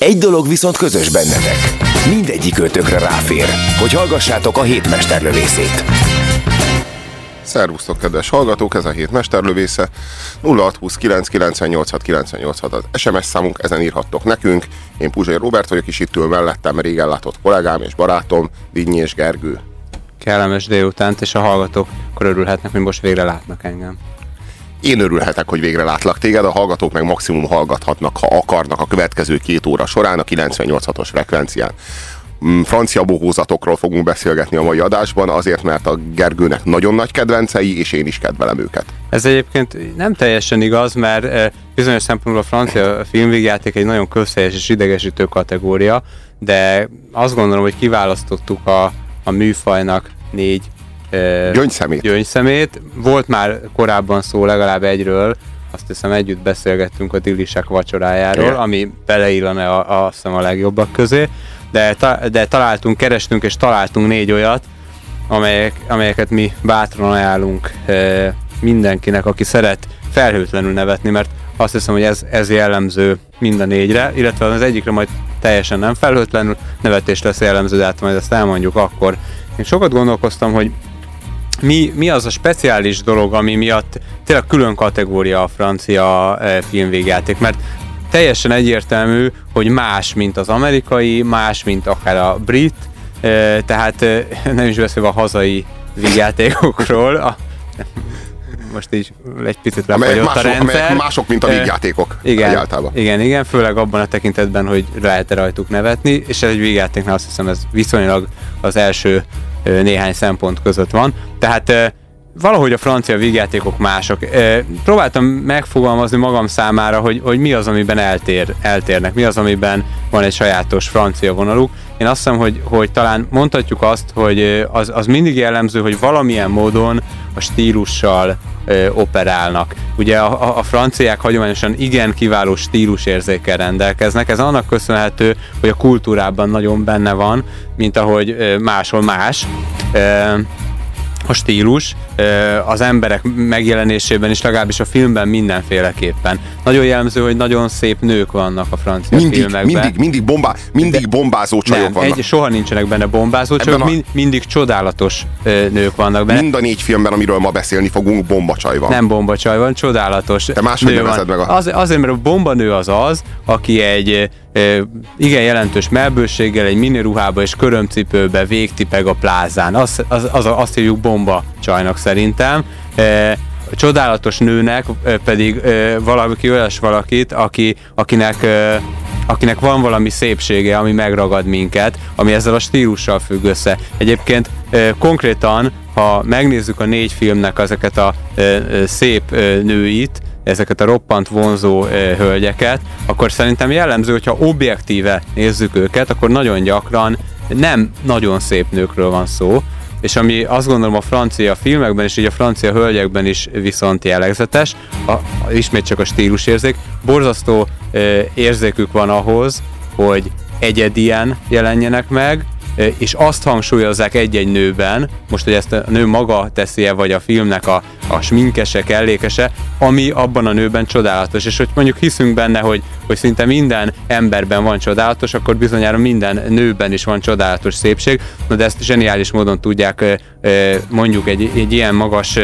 Egy dolog viszont közös bennetek. Mindegyik ötökre ráfér, hogy hallgassátok a hét mesterlövészét. Szervusztok, kedves hallgatók, ez a hét mesterlövésze. 0629 986 986 az SMS számunk, ezen írhattok nekünk. Én Puzsai Robert vagyok, és itt ül mellettem régen látott kollégám és barátom, Vinnyi és Gergő. kellemes délutánt, és a hallgatók akkor örülhetnek, hogy most végre látnak engem. Én örülhetek, hogy végre látlak téged, a hallgatók meg maximum hallgathatnak, ha akarnak a következő két óra során a 98.6-os frekvencián. Mm, Francia bohózatokról fogunk beszélgetni a mai adásban, azért, mert a Gergőnek nagyon nagy kedvencei, és én is kedvelem őket. Ez egyébként nem teljesen igaz, mert eh, bizonyos szempontból a francia filmvégjáték egy nagyon közhelyes és idegesítő kategória, de azt gondolom, hogy kiválasztottuk a, a műfajnak négy Gyöngyszemét. gyöngyszemét. Volt már korábban szó legalább egyről, azt hiszem együtt beszélgettünk a Dillisek vacsorájáról, Igen. ami beleillene a, a, azt hiszem a legjobbak közé, de, ta, de találtunk, kerestünk és találtunk négy olyat, amelyek, amelyeket mi bátran ajánlunk e, mindenkinek, aki szeret felhőtlenül nevetni, mert azt hiszem, hogy ez, ez jellemző mind a négyre, illetve az egyikre majd teljesen nem felhőtlenül nevetés lesz jellemző, de hát majd ezt elmondjuk akkor. Én sokat gondolkoztam, hogy mi, mi az a speciális dolog, ami miatt tényleg külön kategória a francia e, filmvégjáték, mert teljesen egyértelmű, hogy más, mint az amerikai, más, mint akár a brit, e, tehát e, nem is beszélve a hazai vígjátékokról, a, most így egy picit lefagyott a mások, rendszer. amelyek mások, mint a vígjátékok igen, egyáltalán. igen, igen, főleg abban a tekintetben, hogy lehet rajtuk nevetni, és egy végjátéknál azt hiszem ez viszonylag az első néhány szempont között van. Tehát valahogy a francia vígjátékok mások. Próbáltam megfogalmazni magam számára, hogy, hogy mi az, amiben eltér, eltérnek, mi az, amiben van egy sajátos francia vonaluk. Én azt hiszem, hogy, hogy talán mondhatjuk azt, hogy az, az mindig jellemző, hogy valamilyen módon a stílussal ö, operálnak. Ugye a, a, franciák hagyományosan igen kiváló stílusérzékkel rendelkeznek. Ez annak köszönhető, hogy a kultúrában nagyon benne van, mint ahogy ö, máshol más. Ö, a stílus az emberek megjelenésében is, legalábbis a filmben mindenféleképpen. Nagyon jellemző, hogy nagyon szép nők vannak a francia Mindig, filmekben. mindig, mindig, bombá, mindig bombázó csajok nem, vannak. egy, soha nincsenek benne bombázó csajok, a- mind, mindig csodálatos nők vannak benne. Mind a négy filmben, amiről ma beszélni fogunk, bombacsaj van. Nem bombacsaj van, csodálatos. Te máshogy nő nevezed meg a- Az, azért, mert a bombanő az az, aki egy igen jelentős melbőséggel, egy miniruhába és körömcipőbe végtipeg a plázán. Az, az, az, azt hívjuk bomba csajnak szerintem. A csodálatos nőnek pedig valaki olyas valakit, aki, akinek akinek van valami szépsége, ami megragad minket, ami ezzel a stílussal függ össze. Egyébként konkrétan, ha megnézzük a négy filmnek ezeket a szép nőit, ezeket a roppant vonzó e, hölgyeket, akkor szerintem jellemző, hogyha objektíve nézzük őket, akkor nagyon gyakran nem nagyon szép nőkről van szó, és ami azt gondolom a francia filmekben és így a francia hölgyekben is viszont jellegzetes, a, a, ismét csak a stílusérzék, borzasztó e, érzékük van ahhoz, hogy egyedien jelenjenek meg, és azt hangsúlyozzák egy-egy nőben, most, hogy ezt a nő maga teszi-e, vagy a filmnek a, a sminkese, kellékese, ami abban a nőben csodálatos. És hogy mondjuk hiszünk benne, hogy, hogy szinte minden emberben van csodálatos, akkor bizonyára minden nőben is van csodálatos szépség, na de ezt zseniális módon tudják mondjuk egy, egy ilyen magas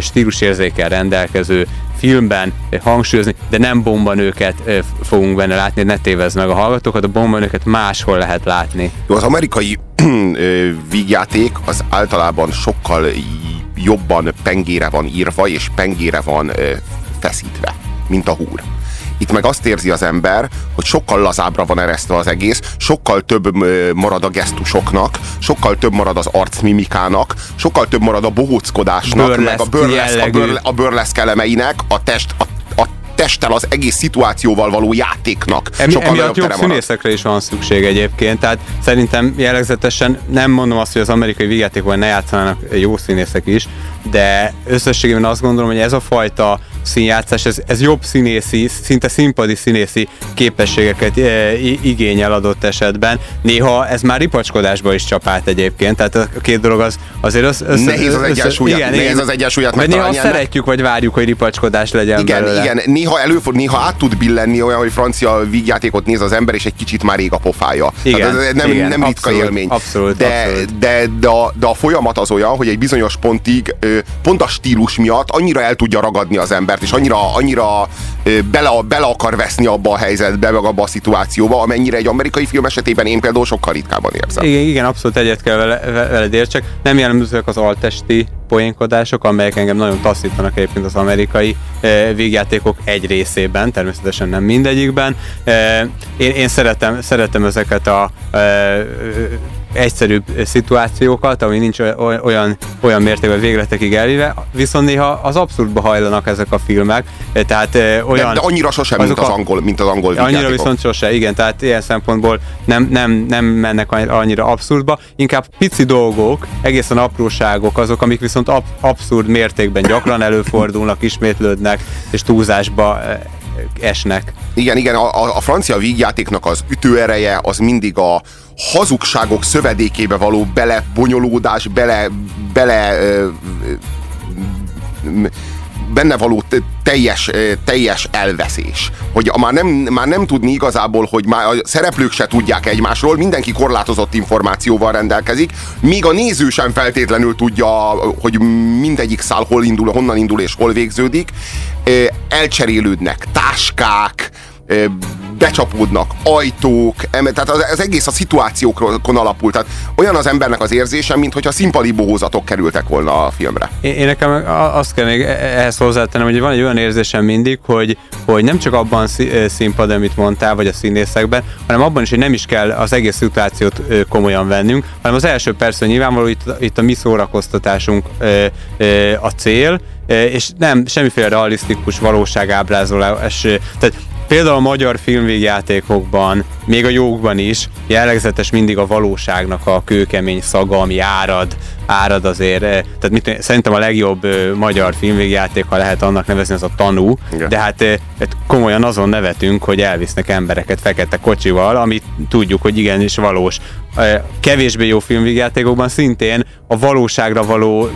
stílusérzékkel rendelkező filmben hangsúlyozni, de nem bombanőket fogunk benne látni, ne tévezz meg a hallgatókat, a bombanőket máshol lehet látni. Jó, az amerikai vígjáték az általában sokkal jobban pengére van írva, és pengére van feszítve, mint a húr. Itt meg azt érzi az ember, hogy sokkal lazábbra van eresztve az egész, sokkal több marad a gesztusoknak, sokkal több marad az arcmimikának, sokkal több marad a bohóckodásnak, meg a Burleszk a, burle, a burleszk elemeinek, a test, a, testtel, az egész szituációval való játéknak. Emi, sokkal emiatt jobb színészekre is van szükség egyébként, tehát szerintem jellegzetesen nem mondom azt, hogy az amerikai vígjátékban ne játszanának jó színészek is, de összességében azt gondolom, hogy ez a fajta színjátszás, ez, ez jobb színészi, szinte színpadi színészi képességeket e, igényel adott esetben. Néha ez már ripacskodásba is csapát egyébként, tehát a két dolog az azért az, össze, Nehéz az egyensúlyat- nehéz az egyensúlyat Vagy néha ennek. szeretjük, vagy várjuk, hogy ripacskodás legyen Igen, belőle. igen, néha előfordul, néha át tud billenni olyan, hogy francia vígjátékot néz az ember, és egy kicsit már ég a pofája. Igen, Tehát ez nem, igen, nem ritka abszolút, élmény. abszolút, de, abszolút. De, de, a, de a folyamat az olyan, hogy egy bizonyos pontig pont a stílus miatt annyira el tudja ragadni az embert, és annyira, annyira bele, bele akar veszni abba a helyzetbe, meg abba a szituációba, amennyire egy amerikai film esetében én például sokkal ritkábban érzem. Igen, igen, abszolút egyet kell vele, ve- veled értsek. Nem jellemzőek az altesti poénkodások, amelyek engem nagyon taszítanak egyébként az amerikai e, végjátékok egy részében, természetesen nem mindegyikben. E, én, én szeretem, szeretem ezeket a e, egyszerűbb szituációkat, ami nincs oly- olyan, olyan mértékben végletekig elvive, viszont néha az abszurdba hajlanak ezek a filmek, e, tehát e, De, olyan... de annyira sosem, mint az angol, mint az angol Annyira vígjátékok. viszont sose, igen, tehát ilyen szempontból nem, nem, nem mennek annyi- annyira abszurdba, inkább pici dolgok, egészen apróságok azok, amik viszont ab, abszurd mértékben gyakran előfordulnak, ismétlődnek, és túlzásba eh, esnek. Igen, igen, a, a, francia vígjátéknak az ütőereje az mindig a hazugságok szövedékébe való belebonyolódás, bele, bele ö, ö, m- benne való te- teljes, ö, teljes elveszés. Hogy már nem, már nem tudni igazából, hogy már a szereplők se tudják egymásról, mindenki korlátozott információval rendelkezik, még a néző sem feltétlenül tudja, hogy mindegyik szál hol indul, honnan indul és hol végződik. Ö, Elcserélődnek táskák, ö, becsapódnak ajtók, em- tehát az, az egész a szituációkon alapul. Tehát olyan az embernek az érzése, mintha színpadi bohózatok kerültek volna a filmre. Én, én nekem azt kell még ehhez hozzátennem, hogy van egy olyan érzésem mindig, hogy, hogy nem csak abban színpad, amit mondtál, vagy a színészekben, hanem abban is, hogy nem is kell az egész szituációt komolyan vennünk, hanem az első persze nyilvánvaló itt, itt a mi szórakoztatásunk a cél, és nem semmiféle realisztikus valóságábrázolás. Tehát Például a magyar filmvégjátékokban, még a jókban is jellegzetes mindig a valóságnak a kőkemény szaga, ami árad, árad azért. eh, Tehát mit, szerintem a legjobb ö, magyar filmvégjáték, ha lehet annak nevezni, az a tanú. Igen. De hát, eh, hát komolyan azon nevetünk, hogy elvisznek embereket fekete kocsival, amit tudjuk, hogy igenis valós. Eh, Kevésbé jó filmvégjátékokban szintén a valóságra való,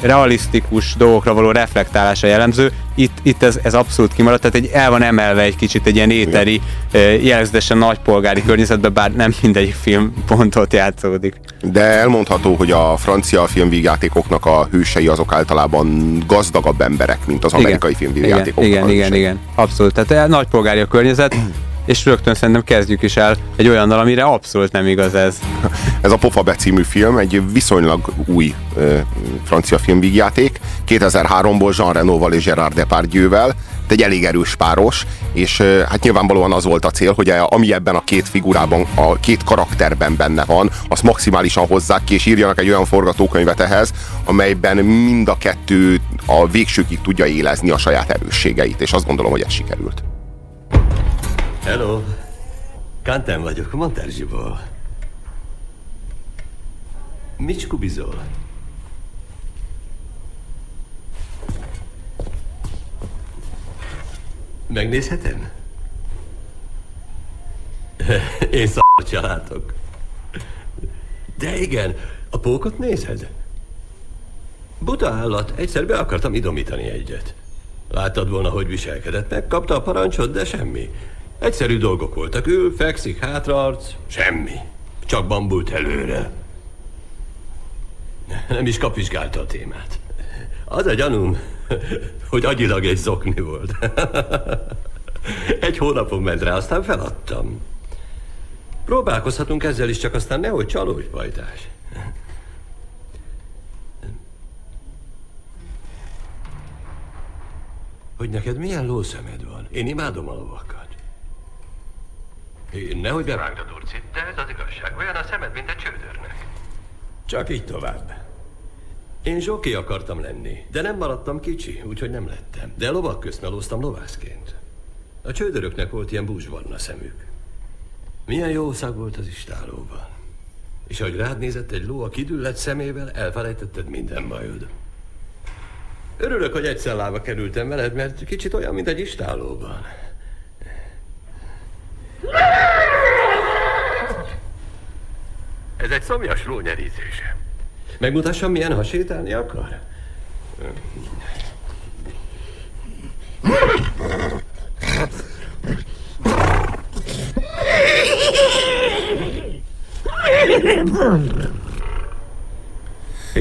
realisztikus dolgokra való reflektálása jellemző. Itt, itt ez, ez abszolút kimaradt, tehát egy, el van emelve egy kicsit egy ilyen éteri, eh, jellegzetesen nagypolgári környezetben, bár nem mindegyik film pontot játszódik. De elmondható, hogy a francia filmvígjátékoknak a hősei azok általában gazdagabb emberek, mint az amerikai igen, filmvígjátékoknak igen, igen, hősei. igen, abszolút. Tehát eh, nagypolgári a környezet, és rögtön szerintem kezdjük is el egy olyannal, amire abszolút nem igaz ez. Ez a Pofa című film egy viszonylag új ö, francia filmvígjáték, 2003-ból Jean Renoval és Gerard Depardieu-vel, de egy elég erős páros, és hát nyilvánvalóan az volt a cél, hogy a- ami ebben a két figurában, a két karakterben benne van, azt maximálisan hozzák ki, és írjanak egy olyan forgatókönyvet ehhez, amelyben mind a kettő a végsőkig tudja élezni a saját erősségeit, és azt gondolom, hogy ez sikerült. Hello. Kantem vagyok, Monterzsiból. Mit Megnézhetem? Én szar látok. De igen, a pókot nézed? Buta állat, egyszer be akartam idomítani egyet. Láttad volna, hogy viselkedett, megkapta a parancsot, de semmi. Egyszerű dolgok voltak, ül, fekszik, hátraarc, semmi. Csak bambult előre. Nem is kapizsgálta a témát. Az a gyanúm, hogy agyilag egy zokni volt. Egy hónapon ment rá, aztán feladtam. Próbálkozhatunk ezzel is, csak aztán nehogy csalódj, pajtás. Hogy neked milyen lószemed van? Én imádom a lovakat. Én nehogy bevágd a durcit, de ez az igazság. Olyan a szemed, mint egy csődörnek. Csak így tovább. Én zsoki akartam lenni, de nem maradtam kicsi, úgyhogy nem lettem. De lovak közt melóztam lovászként. A csődöröknek volt ilyen búzsbarna szemük. Milyen jó szag volt az istálóban. És ahogy rád nézett egy ló a kidüllett szemével, elfelejtetted minden bajod. Örülök, hogy egy szellába kerültem veled, mert kicsit olyan, mint egy istálóban. Ez egy szomjas ló nyerítése. Megmutassam, milyen ha sétálni akar?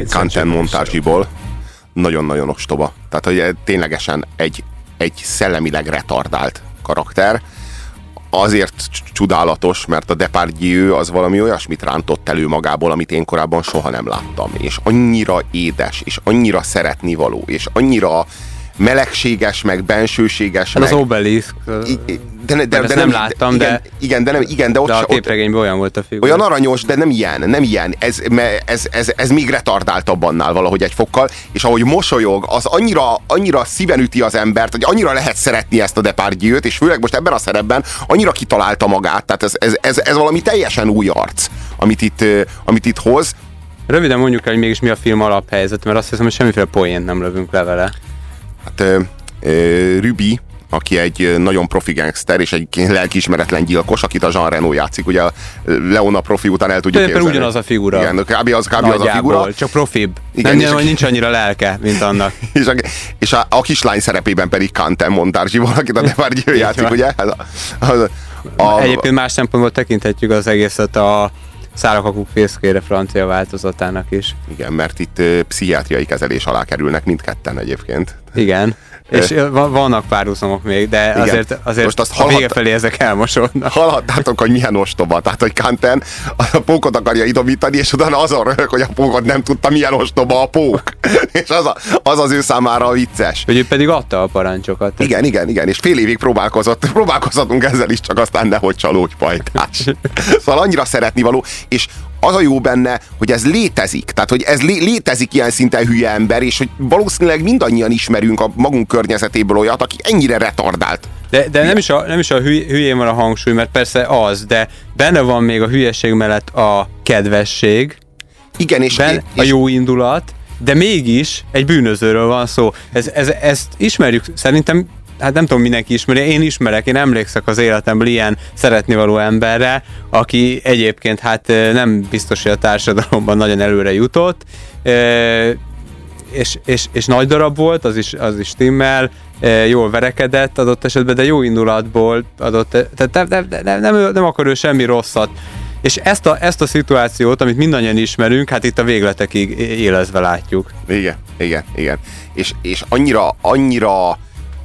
Kanten montázsiból nagyon-nagyon ostoba. Tehát, hogy ténylegesen egy, egy szellemileg retardált karakter. Azért csodálatos, mert a Depardieu az valami olyasmit rántott elő magából, amit én korábban soha nem láttam. És annyira édes, és annyira szeretnivaló, és annyira melegséges, meg bensőséges. Hát meg... az Obelisk, de, de, de, de nem láttam, igen, de- Igen, de, nem, igen, de ott, de a képregényben olyan volt a figura. olyan aranyos, de nem ilyen, nem ilyen. Ez, ez, ez, ez még retardáltabb annál valahogy egy fokkal, és ahogy mosolyog, az annyira, annyira szíven üti az embert, hogy annyira lehet szeretni ezt a Depardieu-t, és főleg most ebben a szerepben annyira kitalálta magát, tehát ez, ez, ez, ez valami teljesen új arc, amit itt, amit itt hoz. Röviden mondjuk el, hogy mégis mi a film alaphelyzet, mert azt hiszem, hogy semmiféle poént nem lövünk le vele. Hát ö, ö, Ruby, aki egy nagyon profi gangster, és egy lelkiismeretlen gyilkos, akit a Jean Reno játszik, ugye a Leona profi után el tudjuk képzelni. ugyanaz a figura. Igen, kb. az, kb. az a figura. csak profibb. Igen, nem, és nincs annyira lelke, mint annak. és a, és a, a kislány szerepében pedig Kanten Montarzsi akit a Depardieu játszik, van. ugye? Ez a, a, a, Egyébként más szempontból tekinthetjük az egészet a Szárakakuk fészkére francia változatának is. Igen, mert itt ö, pszichiátriai kezelés alá kerülnek mindketten egyébként. Igen. És va- vannak párhuzamok még, de Igen. azért, azért Most azt a vége felé ezek elmosódnak. Hallhattátok, hogy milyen ostoba. Tehát, hogy Kanten a pókot akarja idomítani, és utána azon röhög, hogy a pókot nem tudta, milyen ostoba a pók. és az, a, az az ő számára a vicces. Hogy ő pedig adta a parancsokat. Igen, igen, igen, és fél évig próbálkozott, próbálkozhatunk ezzel is, csak aztán nehogy csalódjpajtás. szóval annyira szeretni való, és az a jó benne, hogy ez létezik. Tehát, hogy ez lé- létezik ilyen szinten hülye ember, és hogy valószínűleg mindannyian ismerünk a magunk környezetéből olyat, aki ennyire retardált. De, de nem is a, nem is a hüly, hülyén van a hangsúly, mert persze az, de benne van még a hülyeség mellett a kedvesség, Igen, és, ben, a és jó indulat, de mégis egy bűnözőről van szó. Ez, ez, ezt ismerjük, szerintem, hát nem tudom, mindenki ismeri, én ismerek, én emlékszek az életemből ilyen szeretnivaló emberre, aki egyébként hát nem biztos, hogy a társadalomban nagyon előre jutott, és, és, és nagy darab volt, az is, az is stimmel, e, jól verekedett adott esetben, de jó indulatból adott, tehát nem, nem, nem, nem, nem akar ő semmi rosszat. És ezt a, ezt a szituációt, amit mindannyian ismerünk, hát itt a végletekig élezve látjuk. Igen, igen, igen. És, és annyira, annyira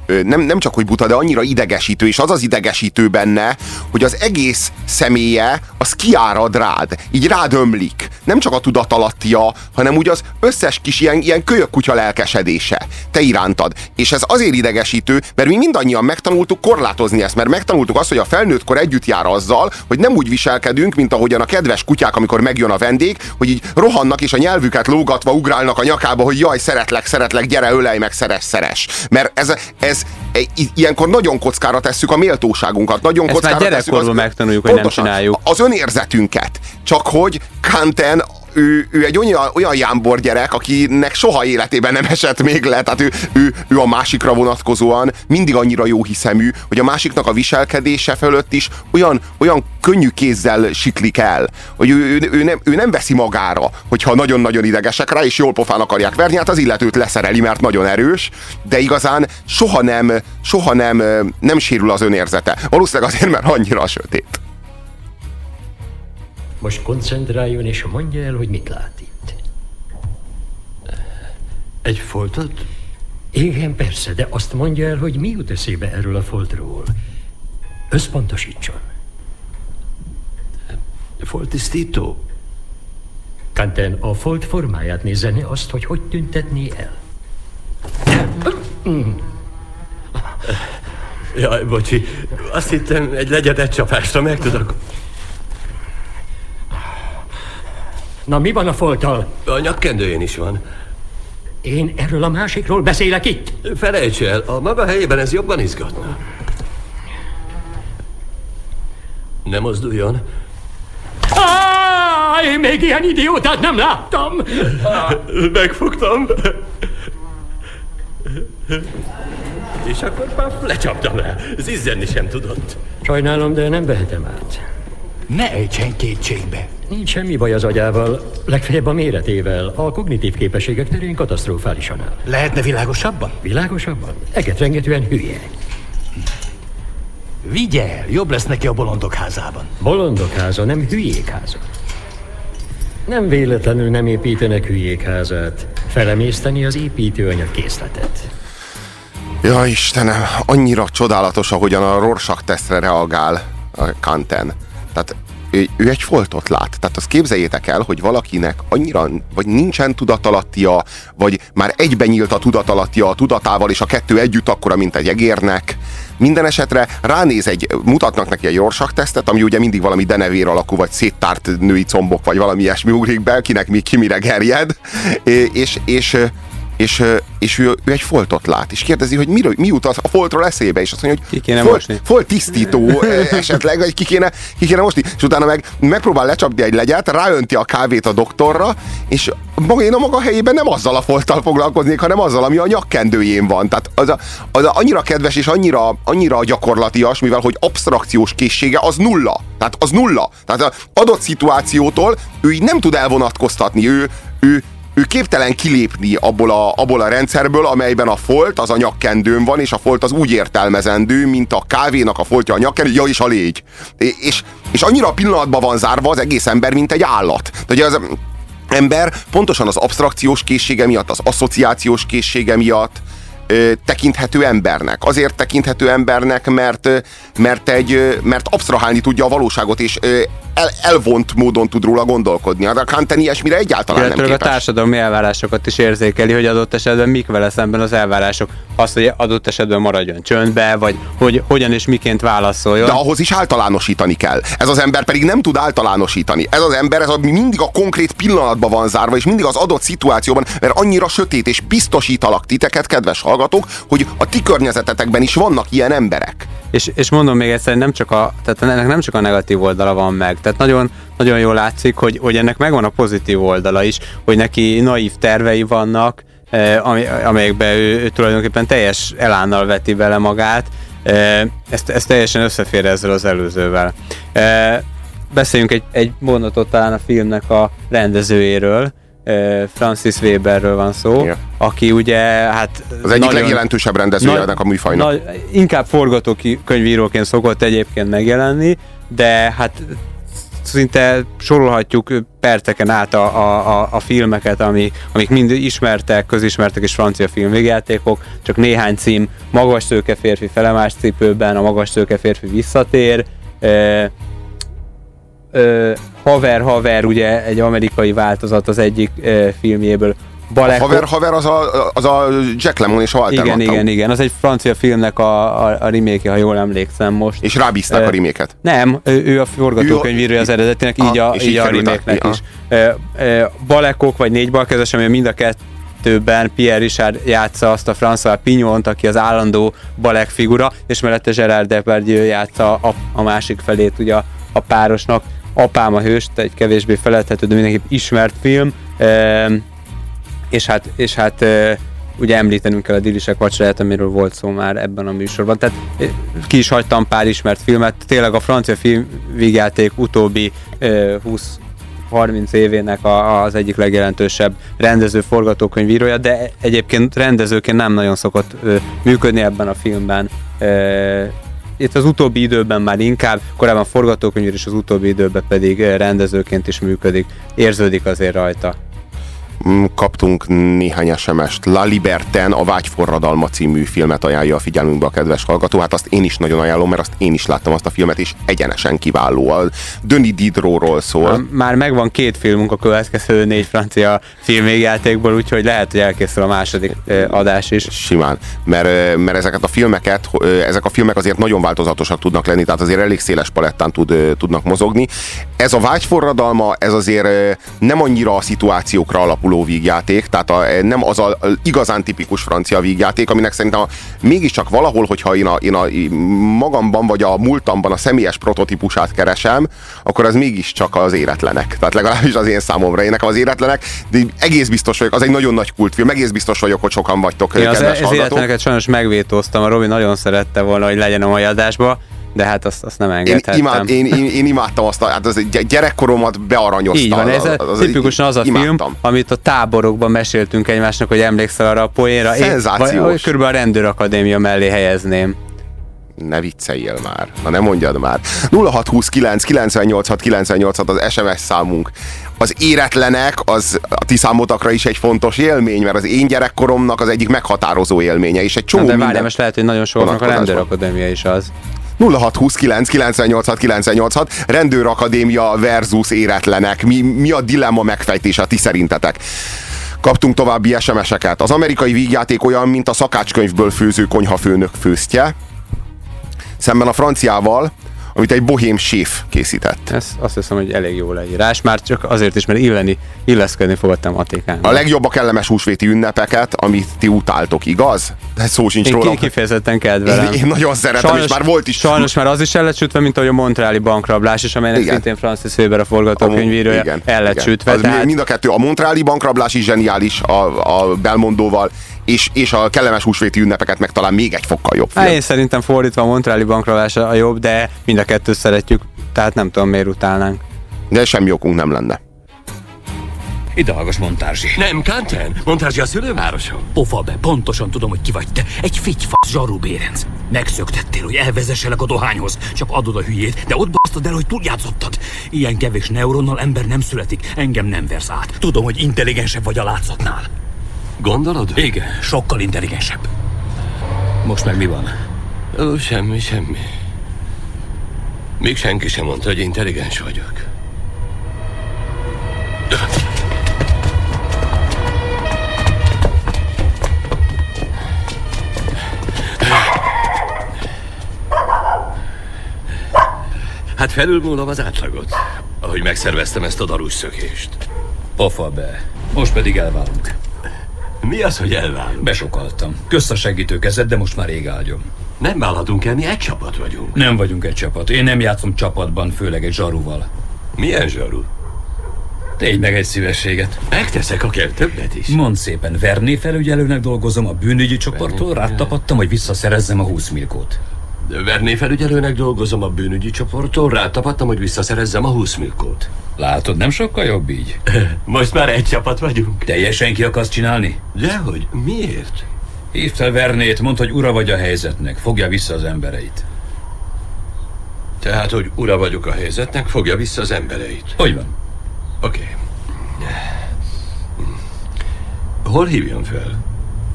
nem, nem csak hogy buta, de annyira idegesítő, és az az idegesítő benne, hogy az egész személye az kiárad rád, így rád ömlik. Nem csak a tudatalattia, hanem úgy az összes kis ilyen, ilyen kölyök kutya lelkesedése te irántad. És ez azért idegesítő, mert mi mindannyian megtanultuk korlátozni ezt, mert megtanultuk azt, hogy a felnőttkor együtt jár azzal, hogy nem úgy viselkedünk, mint ahogyan a kedves kutyák, amikor megjön a vendég, hogy így rohannak és a nyelvüket lógatva ugrálnak a nyakába, hogy jaj, szeretlek, szeretlek, gyere, ölej meg, szeres, szeres. Mert ez, ez e, i- ilyenkor nagyon kockára tesszük a méltóságunkat, nagyon Ezt már kockára tesszük gyerekkorban megtanuljuk, hogy nem csináljuk. Az önérzetünket. Csak hogy Kanten ő, ő egy olyan, olyan jámbor gyerek, akinek soha életében nem esett még le, tehát ő, ő, ő a másikra vonatkozóan mindig annyira jó hiszemű, hogy a másiknak a viselkedése fölött is olyan, olyan könnyű kézzel siklik el, hogy ő, ő, ő, nem, ő nem veszi magára, hogyha nagyon-nagyon idegesek rá, és jól pofán akarják verni, hát az illetőt leszereli, mert nagyon erős, de igazán soha nem, soha nem, nem sérül az önérzete. Valószínűleg azért, mert annyira sötét. Most koncentráljon és mondja el, hogy mit lát itt. Egy foltot? Igen, persze, de azt mondja el, hogy mi jut eszébe erről a foltról. Összpontosítson. Foltisztító? Kanten a folt formáját nézze, ne azt, hogy hogy tüntetné el. Jaj, bocsi. Azt hittem, egy legyedet csapásra meg tudok. Na, mi van a folttal? A nyakkendőjén is van. Én erről a másikról beszélek itt. Felejts el, a maga helyében ez jobban izgatna. Ne mozduljon. Áj, még ilyen idiótát nem láttam! Megfogtam. És akkor paf, lecsaptam rá. Zizzenni sem tudott. Sajnálom, de nem vehetem át. Ne ejtsen kétségbe. Nincs semmi baj az agyával, legfeljebb a méretével. A kognitív képességek terén katasztrofálisan áll. Lehetne világosabban? Világosabban? Egetrengetően hülye. Vigye el, jobb lesz neki a bolondok házában. Bolondok háza, nem hülyék háza. Nem véletlenül nem építenek hülyék házát. Felemészteni az építőanyag készletet. Ja, Istenem, annyira csodálatos, ahogyan a Rorschach tesztre reagál a Kanten. Tehát ő, ő egy foltot lát. Tehát azt képzeljétek el, hogy valakinek annyira, vagy nincsen tudatalattia, vagy már egyben nyílt a tudatalattia a tudatával, és a kettő együtt akkora, mint egy egérnek. Minden esetre ránéz egy, mutatnak neki egy Rorschach tesztet, ami ugye mindig valami denevér alakú, vagy széttárt női combok, vagy valami ilyesmi ugrik be, kinek mi, ki mire gerjed, és, és és, és ő, ő egy foltot lát, és kérdezi, hogy miről, mi jut a foltról eszébe, és azt mondja, hogy ki kéne folt, mosni. folt tisztító esetleg, vagy ki kéne, ki kéne mosni, és utána meg megpróbál lecsapni egy legyet, ráönti a kávét a doktorra, és maga én a maga helyében nem azzal a folttal foglalkoznék, hanem azzal, ami a nyakkendőjén van. Tehát az, a, az a annyira kedves és annyira, annyira gyakorlatias, mivel hogy abstrakciós készsége az nulla. Tehát az nulla. Tehát az adott szituációtól ő így nem tud elvonatkoztatni. Ő, ő, ő képtelen kilépni abból a, abból a rendszerből, amelyben a folt az a nyakkendőn van, és a folt az úgy értelmezendő, mint a kávénak a foltja a nyakkendő, ja és a légy. És, és annyira a pillanatban van zárva az egész ember, mint egy állat. Tehát az ember pontosan az abstrakciós készsége miatt, az asszociációs készsége miatt, tekinthető embernek. Azért tekinthető embernek, mert, mert, egy, mert absztrahálni tudja a valóságot, és el, elvont módon tud róla gondolkodni. A Kanten ilyesmire egyáltalán Illetve nem a képes. társadalmi elvárásokat is érzékeli, hogy adott esetben mik vele szemben az elvárások. Az, hogy adott esetben maradjon csöndbe, vagy hogy hogyan és miként válaszoljon. De ahhoz is általánosítani kell. Ez az ember pedig nem tud általánosítani. Ez az ember ez a, mindig a konkrét pillanatban van zárva, és mindig az adott szituációban, mert annyira sötét, és biztosítalak titeket, kedves hallgatók, hogy a ti környezetetekben is vannak ilyen emberek. És, és mondom még egyszer, nem csak a, tehát ennek nem csak a negatív oldala van meg. Tehát nagyon, nagyon jól látszik, hogy, hogy ennek megvan a pozitív oldala is, hogy neki naív tervei vannak, ami, amelyekbe ő, ő tulajdonképpen teljes elánnal veti bele magát. Eh, ezt, ezt teljesen összefér ezzel az előzővel. Eh, beszéljünk egy, egy mondatot talán a filmnek a rendezőjéről, eh, Francis Weberről van szó, Igen. aki ugye hát Az egyik nagyon- legjelentősebb rendezője ennek a műfajnak. nagy, inkább forgatókönyvíróként szokott egyébként megjelenni, de hát szinte sorolhatjuk perceken át a, a, a, filmeket, ami, amik mind ismertek, közismertek és francia filmvégjátékok, csak néhány cím, Magas szőke férfi felemás cipőben, a Magas szőke férfi visszatér, ö, ö, Haver Haver, ugye egy amerikai változat az egyik ö, filmjéből, A Balek, haver, haver az a, az a Jack Lemmon és a Walter igen, Matthau. igen, igen. Az egy francia filmnek a, a, a remake ha jól emlékszem most. És rábízták Ö, a reméket. Nem, ő, ő a forgatókönyvírója az eredetinek, így Ah, a, így így a remake is. Balekok vagy négy balkezes, ami mind a kettőben Pierre Richard játsza azt a François Pignont, aki az állandó balek figura, és mellette Gerard Depardieu játsza a, a másik felét ugye a, a párosnak. Apám a hős, egy kevésbé feledhető, de mindenképp ismert film. Ö, és hát, és hát ugye említenünk kell a Dilisek vacsoráját, amiről volt szó már ebben a műsorban. Tehát ki is hagytam pár ismert filmet, tényleg a francia filmvígjáték utóbbi ö, 20 30 évének a, az egyik legjelentősebb rendező forgatókönyvírója, de egyébként rendezőként nem nagyon szokott működni ebben a filmben. Ö, itt az utóbbi időben már inkább, korábban forgatókönyvíró, és az utóbbi időben pedig rendezőként is működik. Érződik azért rajta. Mm, kaptunk néhány SMS-t. La Liberten, a Vágyforradalma című filmet ajánlja a figyelmünkbe a kedves hallgató. Hát azt én is nagyon ajánlom, mert azt én is láttam azt a filmet, és egyenesen kiváló. A Denis Diderotról szól. Már megvan két filmünk a következő négy francia filmvégjátékból, úgyhogy lehet, hogy elkészül a második adás is. Simán, mert, mert ezeket a filmeket, ezek a filmek azért nagyon változatosak tudnak lenni, tehát azért elég széles palettán tud, tudnak mozogni. Ez a vágyforradalma, ez azért nem annyira a szituációkra alapuló, hasonló vígjáték, tehát a, nem az a, a igazán tipikus francia vígjáték, aminek szerintem a, mégiscsak valahol, hogyha én a, én a magamban vagy a múltamban a személyes prototípusát keresem, akkor az mégiscsak az éretlenek. Tehát legalábbis az én számomra. Én nekem az éretlenek, de egész biztos vagyok, az egy nagyon nagy kultfilm, egész biztos vagyok, hogy sokan vagytok Én az, kedves az hallgatók. életleneket sajnos megvétóztam, a Robi nagyon szerette volna, hogy legyen a mai adásba, de hát azt, azt nem Én, engedhettem. imád, én, én, én, imádtam azt, a, hát az egy gyerekkoromat bearanyozta. Így van, ez az- az- tipikusan az a film, imádtam. amit a táborokban meséltünk egymásnak, hogy emlékszel arra a poénra. Én- Szenzációs. vagy Körülbelül a rendőrakadémia mellé helyezném. Ne vicceljél már. Na nem mondjad már. 0629 986 986 az SMS számunk. Az éretlenek az a ti számotokra is egy fontos élmény, mert az én gyerekkoromnak az egyik meghatározó élménye, és egy csomó Na, de minden... várjál, most lehet, hogy nagyon sokaknak a rendőrakadémia is az. 0629 986 986 Rendőrakadémia versus éretlenek. Mi, mi a dilemma megfejtése a ti szerintetek? Kaptunk további SMS-eket. Az amerikai vígjáték olyan, mint a szakácskönyvből főző konyhafőnök főztje, szemben a franciával, amit egy bohém séf készített. Ez azt hiszem, hogy elég jó leírás, már csak azért is, mert illeni, illeszkedni fogadtam Atékán. A legjobb a kellemes húsvéti ünnepeket, amit ti utáltok, igaz? De szó sincs Én róla. ki- kifejezetten kedvelem. Én- én nagyon szeretem, és már volt is- Sajnos már az is el lett sütve, mint ahogy a Montreali bankrablás is, amelynek Igen. szintén Francis Weber a forgatókönyvírója igen, el lett igen. sütve. Az tehát- Mind a kettő, a Montreali bankrablás is zseniális a, a Belmondóval, és, és a kellemes húsvéti ünnepeket meg talán még egy fokkal jobb film. Én szerintem fordítva a Montreali bankrablás a jobb, de mind a kettőt szeretjük, tehát nem tudom miért utálnánk. De semmi okunk nem lenne. Ide hallgass, Montázsi. Nem, Kanten. Montázsi a szülővárosom. Pofa be, pontosan tudom, hogy ki vagy te. Egy figyfasz zsarú bérenc. Megszöktettél, hogy elvezesselek a dohányhoz. Csak adod a hülyét, de ott basztad el, hogy túljátszottad. Ilyen kevés neuronnal ember nem születik. Engem nem versz át. Tudom, hogy intelligensebb vagy a látszatnál. Gondolod? Igen, sokkal intelligensebb. Most meg mi van? Ó, semmi, semmi. Még senki sem mondta, hogy intelligens vagyok. Hát felülmúlom az átlagot, ahogy megszerveztem ezt a darús szökést. Pofa be. Most pedig elválunk. Mi az, hogy elválunk? Besokaltam. Kösz a segítő kezed, de most már ég ágyom. Nem válhatunk el, mi egy csapat vagyunk. Nem vagyunk egy csapat. Én nem játszom csapatban, főleg egy zsaruval. Milyen zsaru? Tégy meg egy szívességet. Megteszek akár többet is. Mondd szépen, Verné felügyelőnek dolgozom a bűnügyi csoporttól, rátapadtam, hogy visszaszerezzem a 20 milkót. Verné felügyelőnek dolgozom a bűnügyi csoporttól, rátapadtam, hogy visszaszerezzem a 20 milkót. Látod, nem sokkal jobb így? Most már egy csapat vagyunk. Teljesen ki akarsz csinálni? Dehogy, miért? Hívd fel Vernét, mondd, hogy ura vagy a helyzetnek, fogja vissza az embereit. Tehát, hogy ura vagyok a helyzetnek, fogja vissza az embereit. Hogy van? Oké. Hol hívjam fel?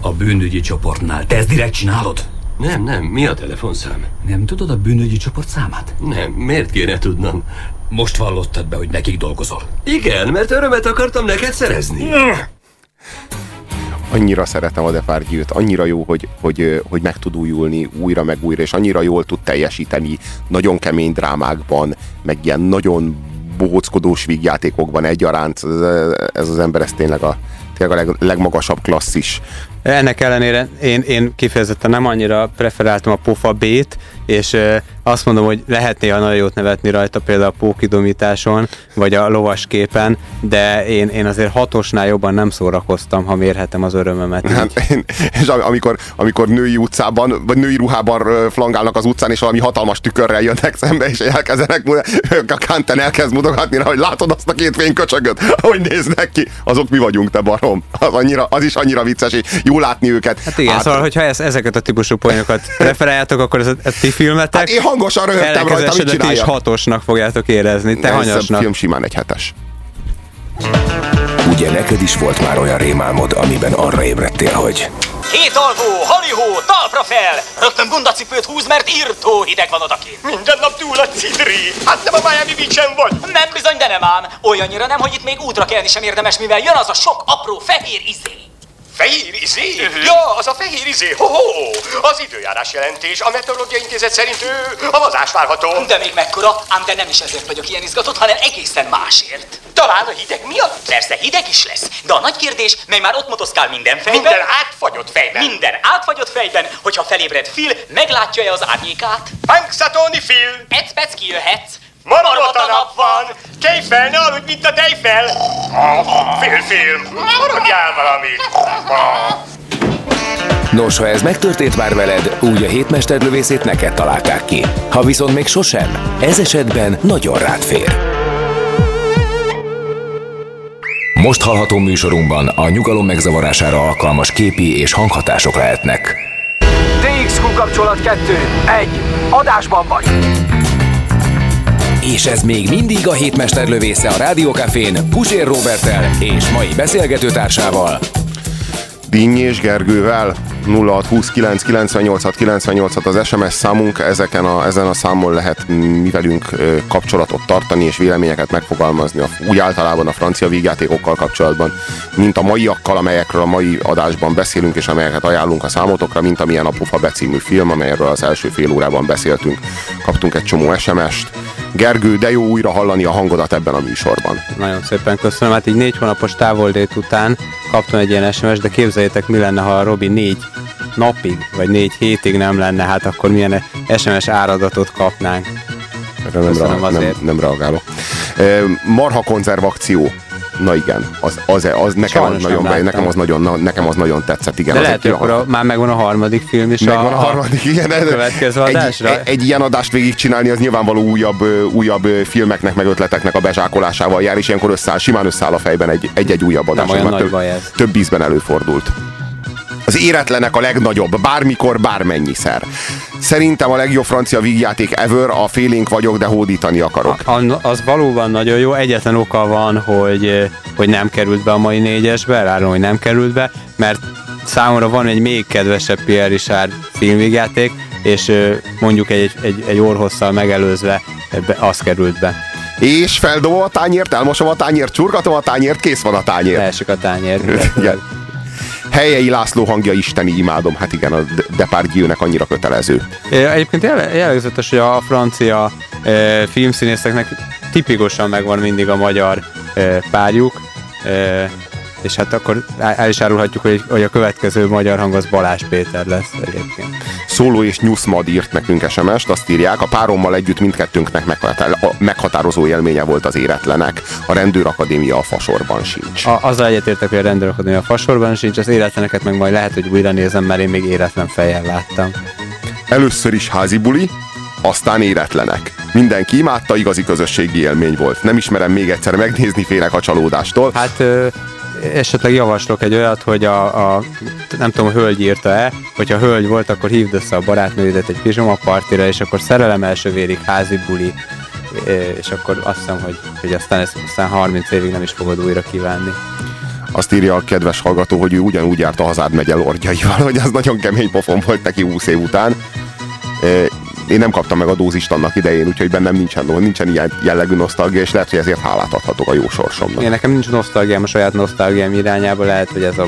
A bűnügyi csoportnál. Te ezt direkt csinálod? Nem, nem, mi a telefonszám? Nem tudod a bűnügyi csoport számát? Nem, miért kéne tudnom? Most vallottad be, hogy nekik dolgozol. Igen, mert örömet akartam neked szerezni. Annyira szeretem a Depardieu-t, annyira jó, hogy, hogy, hogy meg tud újulni újra meg újra, és annyira jól tud teljesíteni nagyon kemény drámákban, meg ilyen nagyon bohóckodós vígjátékokban egyaránt. Ez, ez az ember, ez tényleg a, tényleg a leg, legmagasabb klasszis. Ennek ellenére én, én kifejezetten nem annyira preferáltam a pofa B-t, és azt mondom, hogy lehet néha nagyon jót nevetni rajta, például a pókidomításon, vagy a lovas képen, de én, én azért hatosnál jobban nem szórakoztam, ha mérhetem az örömömet. Hát, én- és am- amikor, amikor női utcában, vagy női ruhában flangálnak az utcán, és valami hatalmas tükörrel jönnek szembe, és elkezdenek, a Kanten elkezd mutogatni rá, hogy látod azt a két fényköcsögöt, hogy néznek ki, azok mi vagyunk, te barom. Az, annyira, az is annyira vicces, és jó látni őket. Hát igen, szóval, hogyha ez, ezeket a típusú poénokat preferáljátok, akkor ez a, a ti filmetek. Hát én hangosan röhögtem rajta, mit ti is csináljak? hatosnak fogjátok érezni, te Ez hanyasnak. film simán egy hetes. Ugye neked is volt már olyan rémálmod, amiben arra ébredtél, hogy Két alvó, halihó, talpra fel! Rögtön bundacipőt húz, mert írtó hideg van odakint. Minden nap túl a cidri! Hát nem a Miami Beach-en vagy! Nem bizony, de nem ám. Olyannyira nem, hogy itt még útra kelni sem érdemes, mivel jön az a sok apró fehér izé. Fehér izé? Ja, az a fehér izé. Ho-ho! Az időjárás jelentés. A Meteorológiai Intézet szerint ő havazás várható. De még mekkora? Ám de nem is ezért vagyok ilyen izgatott, hanem egészen másért. Talán a hideg miatt? Persze hideg is lesz, de a nagy kérdés, mely már ott motoszkál minden fejben. Minden átfagyott fejben. Minden átfagyott fejben, hogyha felébred Phil, meglátja-e az árnyékát? Punxsutawney Phil! Egy perc kijöhetsz. Marmot a nap van! Tejfel, ne aludj, mint a tejfel! Fél film! Maradjál valamit! Nos, ha ez megtörtént már veled, úgy a hétmesterlövészét neked találták ki. Ha viszont még sosem, ez esetben nagyon rád fér. Most hallható műsorunkban a nyugalom megzavarására alkalmas képi és hanghatások lehetnek. TXQ kapcsolat 2. 1. Adásban vagy. És ez még mindig a hétmesterlövésze a Rádiókafén Pusér Robertel és mai beszélgetőtársával. Dinny és Gergővel 0629 98 98 az SMS számunk, ezeken a, ezen a számon lehet mi kapcsolatot tartani és véleményeket megfogalmazni, úgy általában a francia vígjátékokkal kapcsolatban, mint a maiakkal, amelyekről a mai adásban beszélünk, és amelyeket ajánlunk a számotokra, mint amilyen a Pufa becímű film, amelyről az első fél órában beszéltünk. Kaptunk egy csomó SMS-t. Gergő, de jó újra hallani a hangodat ebben a műsorban. Nagyon szépen köszönöm. Hát így négy hónapos távoldét után kaptam egy ilyen SMS, de képzeljétek, mi lenne, ha a Robi négy napig, vagy négy hétig nem lenne, hát akkor milyen SMS áradatot kapnánk. Erre nem, ra- nem, nem reagálok. Marha konzervakció. Na igen, az, az, az nekem, az nagyon, be, nekem, az nagyon, na, nekem az nagyon tetszett. Igen, De az lehet, egy hogy akkor a, már megvan a harmadik film is Megvan a, a, harmadik, igen. a következő egy, adásra. egy, egy ilyen adást végigcsinálni, az nyilvánvaló újabb, újabb filmeknek, meg ötleteknek a bezsákolásával jár, és ilyenkor összeáll, simán összeáll a fejben egy- egy-egy újabb adás. Nem olyan nagy több, baj ez. több ízben előfordult. Az éretlenek a legnagyobb, bármikor, bármennyiszer. Szerintem a legjobb francia vígjáték ever, a félénk vagyok, de hódítani akarok. A- Az valóban nagyon jó. Egyetlen oka van, hogy, eh, hogy nem került be a mai négyesbe, elárulom, hogy nem került be, mert számomra van egy még kedvesebb Pierre Richard filmvégjáték, és eh, mondjuk egy, egy, egy orhosszal megelőzve ebbe- az került be. És feldobom a tányért, elmosom a tányért, csurgatom a tányért, kész van a tányér. Leesik a tányér. Igen. Helyei László hangja isteni, imádom. Hát igen, a Depardieu-nek annyira kötelező. Egyébként jele- jellegzetes, hogy a francia filmszínészeknek tipikusan megvan mindig a magyar párjuk, és hát akkor el is árulhatjuk, hogy, hogy a következő magyar hang az Balázs Péter lesz egyébként. Szóló és Nyuszmad írt nekünk SMS-t, azt írják, a párommal együtt mindkettőnknek meghatározó élménye volt az éretlenek. A rendőrakadémia a fasorban sincs. A, azzal egyetértek, hogy a rendőrakadémia a fasorban sincs, az életleneket meg majd lehet, hogy újra nézem, mert én még éretlen fejjel láttam. Először is házi buli, aztán éretlenek. Mindenki imádta, igazi közösségi élmény volt. Nem ismerem még egyszer megnézni, félek a csalódástól. Hát esetleg javaslok egy olyat, hogy a, a nem tudom, a hölgy írta-e, hogyha hölgy volt, akkor hívd össze a barátnőidet egy pizsoma partira, és akkor szerelem első vérig házi buli, és akkor azt hiszem, hogy, hogy aztán ezt aztán 30 évig nem is fogod újra kívánni. Azt írja a kedves hallgató, hogy ő ugyanúgy járt a Hazád megye lordjaival, hogy az nagyon kemény pofon volt neki 20 év után. Én nem kaptam meg a dózist annak idején, úgyhogy bennem nincsen, nincsen ilyen jellegű nosztalgia, és lehet, hogy ezért hálát adhatok a jó sorsomnak. Én nekem nincs nosztalgiám a saját nosztalgiám irányába, lehet, hogy ez a